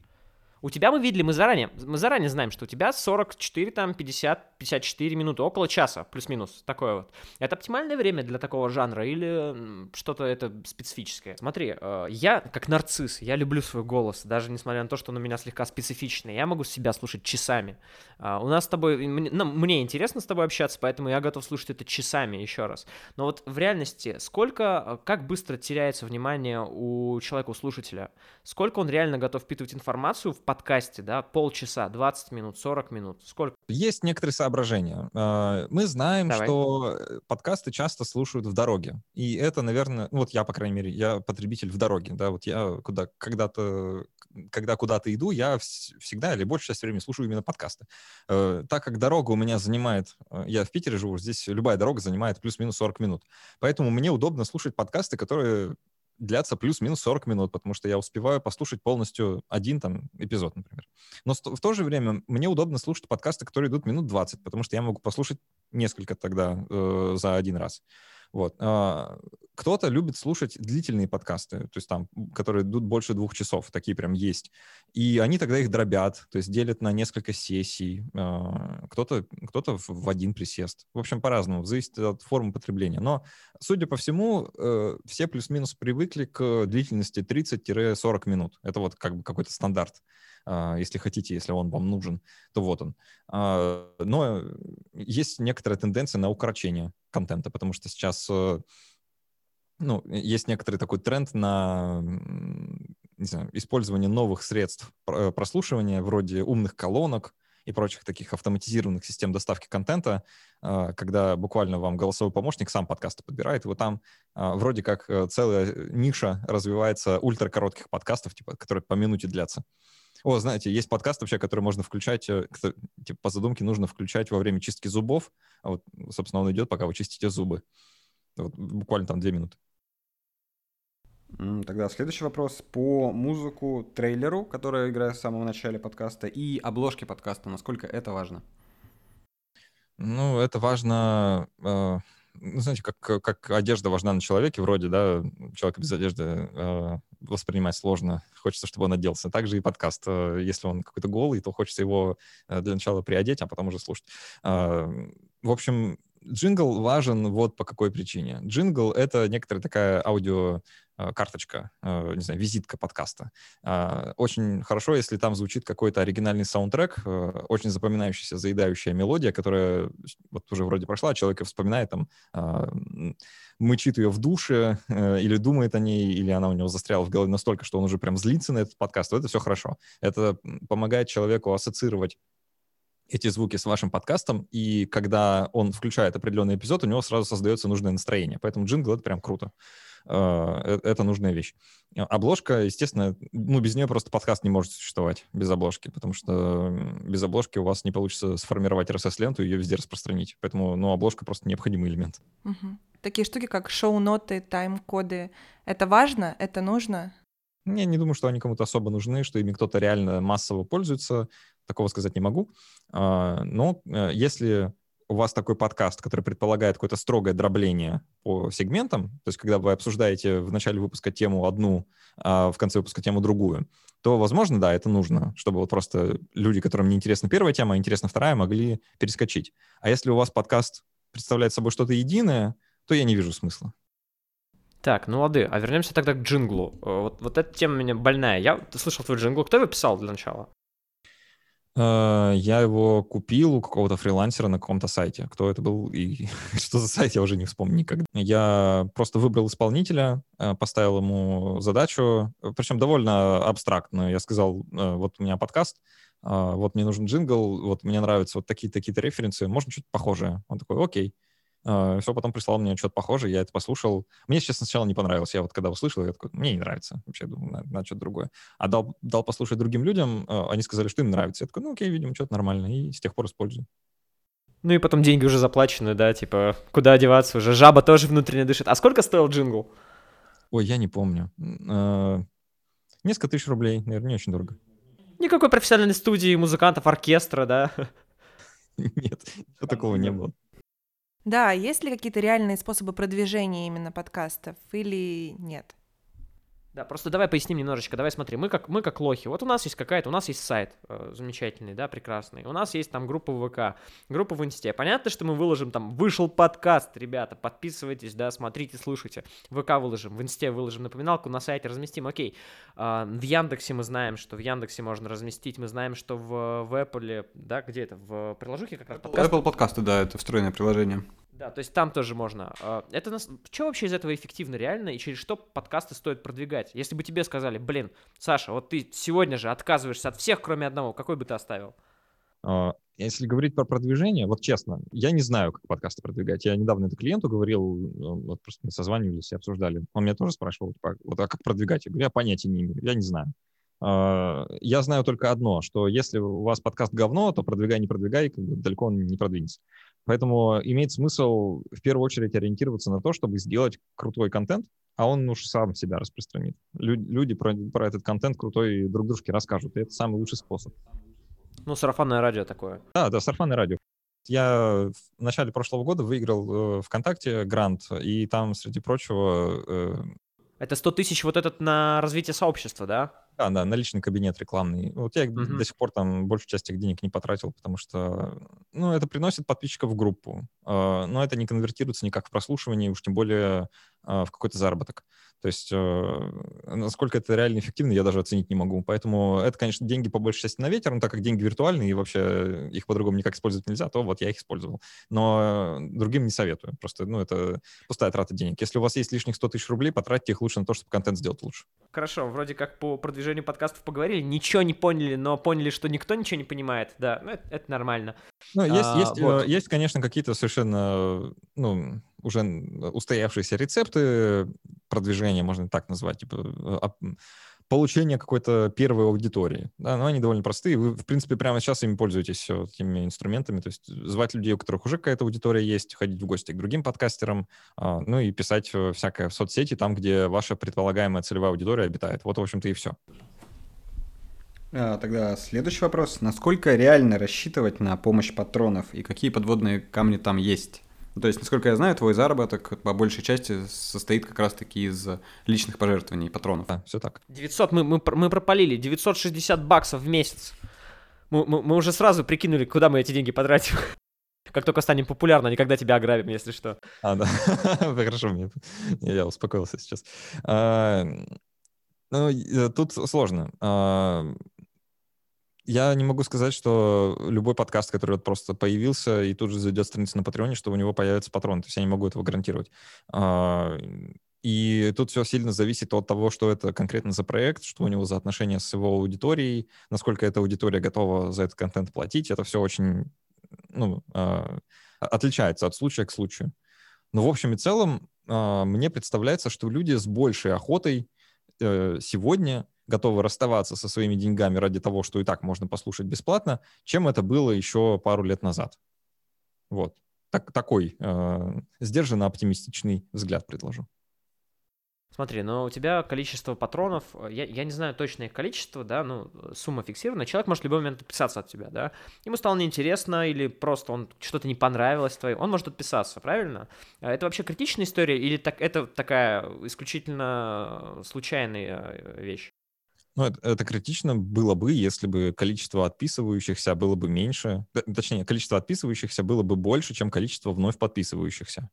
A: У тебя мы видели, мы заранее, мы заранее знаем, что у тебя 44, там, 50, 54 минуты, около часа, плюс-минус, такое вот. Это оптимальное время для такого жанра или что-то это специфическое? Смотри, э, я как нарцисс, я люблю свой голос, даже несмотря на то, что он у меня слегка специфичный, я могу себя слушать часами. А, у нас с тобой, мне, ну, мне интересно с тобой общаться, поэтому я готов слушать это часами еще раз. Но вот в реальности, сколько, э, как быстро теряется внимание у человека, у слушателя? Сколько он реально готов впитывать информацию в подкасте, да, полчаса, 20 минут, 40 минут? Сколько?
B: Есть некоторые соображения. А, мы знаем, Давай. что э, подкасты часто слушают в дороге. И это, наверное, ну вот я, по крайней мере, я потребитель в дороге, да, вот я куда, когда-то, когда куда-то иду, я всегда или большую часть времени слушаю именно подкасты. Э, так как дорога у меня занимает, э, я в Питере живу, здесь любая дорога занимает плюс-минус 40 минут. Поэтому мне удобно слушать подкасты, которые длятся плюс-минус 40 минут, потому что я успеваю послушать полностью один там эпизод, например. Но в то же время мне удобно слушать подкасты, которые идут минут 20, потому что я могу послушать несколько тогда э, за один раз. Вот. А, кто-то любит слушать длительные подкасты, то есть там, которые идут больше двух часов, такие прям есть. И они тогда их дробят, то есть делят на несколько сессий. А, кто-то кто в один присест. В общем, по-разному, зависит от формы потребления. Но, судя по всему, э, все плюс-минус привыкли к длительности 30-40 минут. Это вот как бы какой-то стандарт. А, если хотите, если он вам нужен, то вот он. А, но есть некоторая тенденция на укорочение контента, потому что сейчас э, ну, есть некоторый такой тренд на не знаю, использование новых средств э, прослушивания, вроде умных колонок и прочих таких автоматизированных систем доставки контента, а, когда буквально вам голосовой помощник сам подкасты подбирает, вот там вроде как э, целая ниша развивается ультракоротких подкастов, типа, которые по минуте длятся. О, знаете, есть подкаст вообще, который можно включать, э, типа по задумке нужно включать во время чистки зубов. А вот, собственно, он идет, пока вы чистите зубы. Вот, буквально там две минуты.
C: Тогда следующий вопрос по музыку, трейлеру, который играет в самом начале подкаста, и обложке подкаста. Насколько это важно?
B: Ну, это важно, э, ну, знаете, как, как одежда важна на человеке, вроде, да, человека без одежды э, воспринимать сложно. Хочется, чтобы он оделся. Также и подкаст. Э, если он какой-то голый, то хочется его э, для начала приодеть, а потом уже слушать. Э, в общем, джингл важен вот по какой причине. Джингл — это некоторая такая аудио Э, карточка, э, не знаю, визитка подкаста. А, очень хорошо, если там звучит какой-то оригинальный саундтрек, э, очень запоминающаяся, заедающая мелодия, которая вот уже вроде прошла, человек вспоминает, там, а, мычит ее в душе, или думает о ней, или она у него застряла в голове настолько, что он уже прям злится на этот подкаст, то это все хорошо. Это помогает человеку ассоциировать эти звуки с вашим подкастом, и когда он включает определенный эпизод, у него сразу создается нужное настроение. Поэтому джингл — это прям круто. А, э, это нужная вещь. Обложка, естественно, ну, без нее просто подкаст не может существовать без обложки, потому что без обложки у вас не получится сформировать RSS-ленту и ее везде распространить. Поэтому, ну, обложка просто необходимый элемент.
D: Угу. Такие штуки, как шоу-ноты, тайм-коды, это важно, это нужно?
B: Я не думаю, что они кому-то особо нужны, что ими кто-то реально массово пользуется. Такого сказать не могу. А, но э, если у вас такой подкаст, который предполагает какое-то строгое дробление по сегментам, то есть когда вы обсуждаете в начале выпуска тему одну, а в конце выпуска тему другую, то, возможно, да, это нужно, чтобы вот просто люди, которым не интересна первая тема, а интересна вторая, могли перескочить. А если у вас подкаст представляет собой что-то единое, то я не вижу смысла.
A: Так, ну лады, а вернемся тогда к джинглу. Э, вот, вот эта тема меня больная. Я слышал твой джингл. Кто его писал для начала?
B: Э, я его купил у какого-то фрилансера на каком-то сайте. Кто это был и что за сайт, я уже не вспомню никогда. Я просто выбрал исполнителя, э, поставил ему задачу, причем довольно абстрактную. Я сказал, вот у меня подкаст, вот мне нужен джингл, вот мне нравятся вот такие-такие-то референсы, можно что-то похожее. Он такой, окей. Все, потом прислал мне что-то похожее, я это послушал. Мне, честно, сначала не понравилось. Я вот когда услышал, я такой, мне не нравится. Вообще, думаю, надо, надо что-то другое. А дал, дал послушать другим людям, uh, они сказали, что им нравится. Я такой, ну окей, видимо, что-то нормально. И с тех пор использую.
A: Ну и потом деньги уже заплачены, да, типа, куда одеваться уже. Жаба тоже внутренне дышит. А сколько стоил джингл?
B: Ой, я не помню. Uh, несколько тысяч рублей, наверное, не очень дорого.
A: Никакой профессиональной студии, музыкантов, оркестра, да?
B: Нет, такого не было.
D: Да, есть ли какие-то реальные способы продвижения именно подкастов или нет?
A: Да, просто давай поясним немножечко. Давай смотри, мы как, мы как лохи. Вот у нас есть какая-то, у нас есть сайт э, замечательный, да, прекрасный. У нас есть там группа в ВК, группа в Инсте. Понятно, что мы выложим там, вышел подкаст, ребята, подписывайтесь, да, смотрите, слушайте. В ВК выложим, в Инсте выложим напоминалку, на сайте разместим, окей. Э, в Яндексе мы знаем, что в Яндексе можно разместить, мы знаем, что в, в Apple, да, где это, в приложухе как раз
C: подкаст. Apple подкасты, да, это встроенное приложение.
A: Да, то есть там тоже можно. А, это нас... Что вообще из этого эффективно реально и через что подкасты стоит продвигать? Если бы тебе сказали, блин, Саша, вот ты сегодня же отказываешься от всех, кроме одного, какой бы ты оставил?
B: А, если говорить про продвижение, вот честно, я не знаю, как подкасты продвигать. Я недавно это клиенту говорил, ну, вот просто мы созванивались и обсуждали. Он меня тоже спрашивал, типа, вот, а как продвигать? Я говорю, я понятия не имею, я не знаю. А, я знаю только одно, что если у вас подкаст говно, то продвигай, не продвигай, как бы далеко он не продвинется. Поэтому имеет смысл в первую очередь ориентироваться на то, чтобы сделать крутой контент, а он уж сам себя распространит. Люди про, про этот контент крутой друг дружке расскажут, и это самый лучший способ.
A: Ну, сарафанное радио такое.
B: Да, да, сарафанное радио. Я в начале прошлого года выиграл э, ВКонтакте грант, и там, среди прочего... Э...
A: Это 100 тысяч вот этот на развитие сообщества, да?
B: Да, да, на личный кабинет рекламный. Вот я uh-huh. до сих пор там большую часть этих денег не потратил, потому что, ну, это приносит подписчиков в группу, э, но это не конвертируется никак в прослушивание, уж тем более э, в какой-то заработок. То есть э, насколько это реально эффективно, я даже оценить не могу. Поэтому это, конечно, деньги по большей части на ветер, но так как деньги виртуальные и вообще их по-другому никак использовать нельзя, то вот я их использовал. Но другим не советую. Просто, ну, это пустая трата денег. Если у вас есть лишних 100 тысяч рублей, потратьте их лучше на то, чтобы контент сделать лучше.
A: Хорошо, вроде как по продвижению подкастов поговорили, ничего не поняли, но поняли, что никто ничего не понимает. Да, ну, это, это нормально.
B: Ну, есть, а, есть, вот. Э, есть, конечно, какие-то совершенно, ну, уже устоявшиеся рецепты продвижения, можно так назвать, типа получения какой-то первой аудитории. Да, но они довольно простые. Вы, в принципе, прямо сейчас ими пользуетесь все этими инструментами. То есть звать людей, у которых уже какая-то аудитория есть, ходить в гости к другим подкастерам, а, ну и писать всякое в соцсети, там, где ваша предполагаемая целевая аудитория обитает. Вот, в общем-то, и все.
C: А, тогда следующий вопрос. Насколько реально рассчитывать на помощь патронов и какие подводные камни там есть? Ну, то есть, насколько я знаю, твой заработок по большей части состоит как раз-таки из личных пожертвований патронов.
B: Да, все так.
A: 900, мы, мы, мы пропалили, 960 баксов в месяц. Мы, мы, мы уже сразу прикинули, куда мы эти деньги потратим. Как только станем популярны, никогда тебя ограбим, если что.
B: А, да. Хорошо, мне... я успокоился сейчас. А, ну, э, тут сложно. Я не могу сказать, что любой подкаст, который вот просто появился и тут же зайдет страница на Патреоне, что у него появится патрон. То есть я не могу этого гарантировать. А, и тут все сильно зависит от того, что это конкретно за проект, что у него за отношения с его аудиторией, насколько эта аудитория готова за этот контент платить. Это все очень ну, а, отличается от случая к случаю. Но в общем и целом а, мне представляется, что люди с большей охотой э, сегодня готовы расставаться со своими деньгами ради того, что и так можно послушать бесплатно, чем это было еще пару лет назад. Вот. Так, такой э, сдержанно оптимистичный взгляд предложу.
A: Смотри, но у тебя количество патронов, э, я, я не знаю точное количество, да, ну, сумма фиксирована, человек может в любой момент отписаться от тебя, да, ему стало неинтересно или просто он что-то не понравилось твое, он может отписаться, правильно? А это вообще критичная история или так, это такая исключительно случайная э, вещь?
B: Ну, это, это критично было бы, если бы количество отписывающихся было бы меньше, точнее, количество отписывающихся было бы больше, чем количество вновь подписывающихся.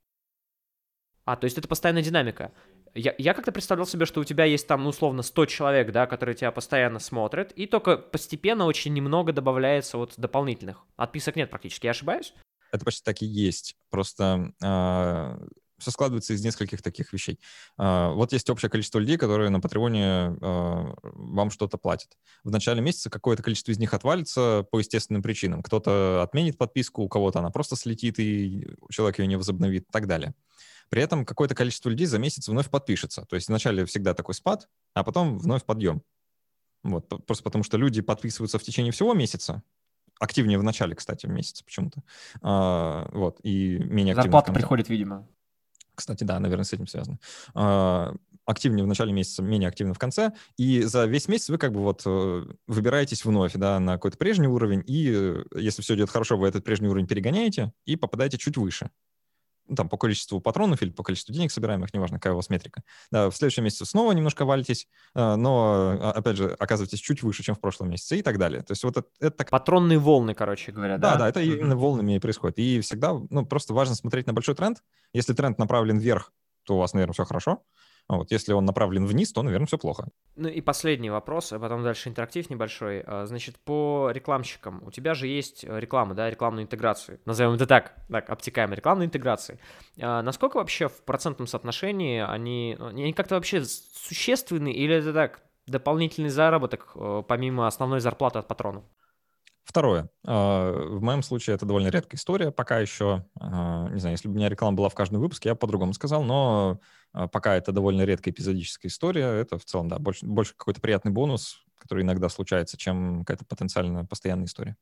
A: А, то есть это постоянная динамика. Я, я как-то представлял себе, что у тебя есть там, ну, условно, 100 человек, да, которые тебя постоянно смотрят, и только постепенно очень немного добавляется вот дополнительных. Отписок нет практически, я ошибаюсь?
B: Это почти так и есть. Просто э, все складывается из нескольких таких вещей. А, вот есть общее количество людей, которые на Патреоне а, вам что-то платят. В начале месяца какое-то количество из них отвалится по естественным причинам. Кто-то отменит подписку, у кого-то она просто слетит, и человек ее не возобновит и так далее. При этом какое-то количество людей за месяц вновь подпишется. То есть вначале всегда такой спад, а потом вновь подъем. Вот, просто потому что люди подписываются в течение всего месяца, активнее в начале, кстати, в месяце почему-то. А, вот, и менее активно.
A: Зарплата приходит, видимо.
B: Кстати, да, наверное, с этим связано. А, активнее в начале месяца, менее активно в конце, и за весь месяц вы как бы вот э, выбираетесь вновь, да, на какой-то прежний уровень, и э, если все идет хорошо, вы этот прежний уровень перегоняете и попадаете чуть выше там, по количеству патронов или по количеству денег собираемых, неважно, какая у вас метрика. Да, в следующем месяце снова немножко валитесь, э, но, а, опять же, оказываетесь чуть выше, чем в прошлом месяце и так далее. То есть вот это... это так...
A: Патронные волны, короче говоря, да?
B: Да, да, это именно волнами и происходит. И всегда, ну, просто важно смотреть на большой тренд. Если тренд направлен вверх, то у вас, наверное, все хорошо. А вот если он направлен вниз, то, наверное, все плохо.
A: Ну и последний вопрос, а потом дальше интерактив небольшой. А, значит, по рекламщикам. У тебя же есть э, реклама, да, рекламную интеграцию. Назовем это так, так, обтекаемо, рекламные интеграции. А насколько вообще в процентном соотношении они, ну, они как-то вообще существенны или это так, дополнительный заработок э, помимо основной зарплаты от патронов?
B: Второе. А, в моем случае это довольно редкая история. Пока еще, а, не знаю, если бы у меня реклама была в каждом выпуске, я по-другому сказал, но пока это довольно редкая эпизодическая история. Это в целом, да, больше, больше какой-то приятный бонус, который иногда случается, чем какая-то потенциально постоянная история.